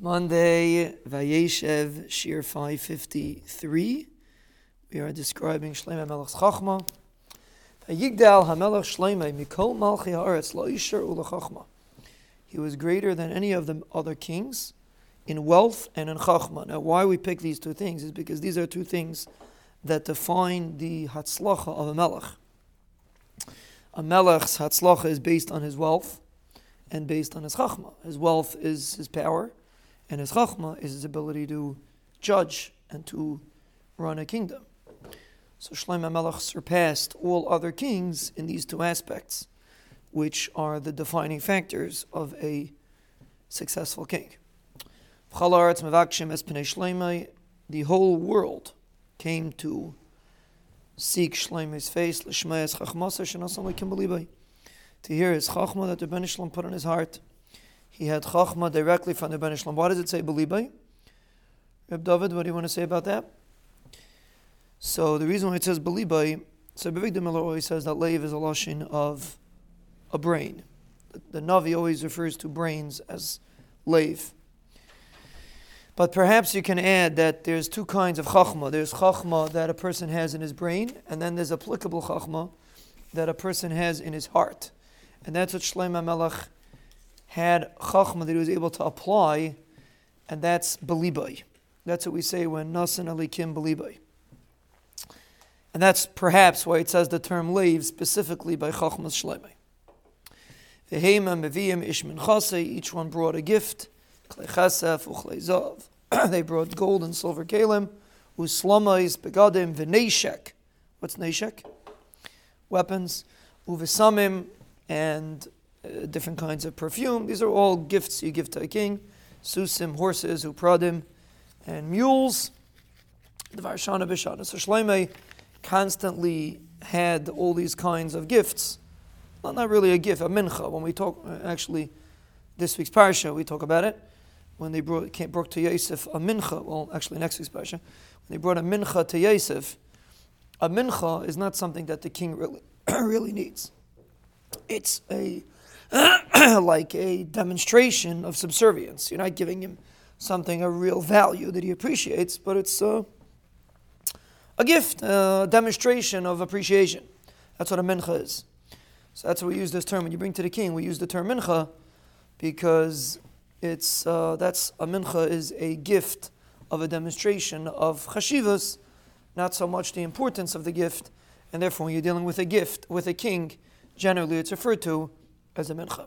Monday, Vayeshev, Shiur 553. We are describing Shlomo Melech's Chachma. Vayigdal HaMelech Shlomo Mikol Malchi Haaretz. He was greater than any of the other kings in wealth and in Chachma. Now, why we pick these two things is because these are two things that define the Hatzlacha of a Melech. A Melech's Hatzlacha is based on his wealth and based on his Chachma. His wealth is his power and his chachma is his ability to judge and to run a kingdom. So Shlomo Melech surpassed all other kings in these two aspects, which are the defining factors of a successful king. The whole world came to seek Shlomo's face, to hear his chachma that the Ben put in his heart he had Chachma directly from the Ben Ishlam. Why does it say Belibai? Reb David, what do you want to say about that? So the reason why it says Belibai, so Rav Avigdor Miller always says that Leiv is a lashon of a brain. The, the Navi always refers to brains as Leiv. But perhaps you can add that there's two kinds of chachma. There's chachma that a person has in his brain, and then there's applicable chachma that a person has in his heart. And that's what Shlomo Melech had chachma that he was able to apply, and that's belibai. That's what we say when nasan alikim belibai. And that's perhaps why it says the term leiv specifically by chachmas shleimai. Vehema meviyim ishmin chase, each one brought a gift, They brought gold and silver kalim, uslamais begadim v'neishek. What's neishek? Weapons. Uvesamim and uh, different kinds of perfume. These are all gifts you give to a king. Susim, horses, upradim, and mules. The Varshana Bishana. So Shlomo constantly had all these kinds of gifts. Well, not really a gift, a mincha. When we talk, uh, actually, this week's parsha, we talk about it. When they brought, brought to Yosef a mincha, well, actually, next week's parsha, when they brought a mincha to Yosef, a mincha is not something that the king really, really needs. It's a like a demonstration of subservience. You're not giving him something of real value that he appreciates, but it's uh, a gift, a demonstration of appreciation. That's what a mincha is. So that's why we use this term. When you bring to the king, we use the term mincha because it's uh, that's a mincha is a gift of a demonstration of chashivas, not so much the importance of the gift, and therefore when you're dealing with a gift with a king, generally it's referred to as a mincha.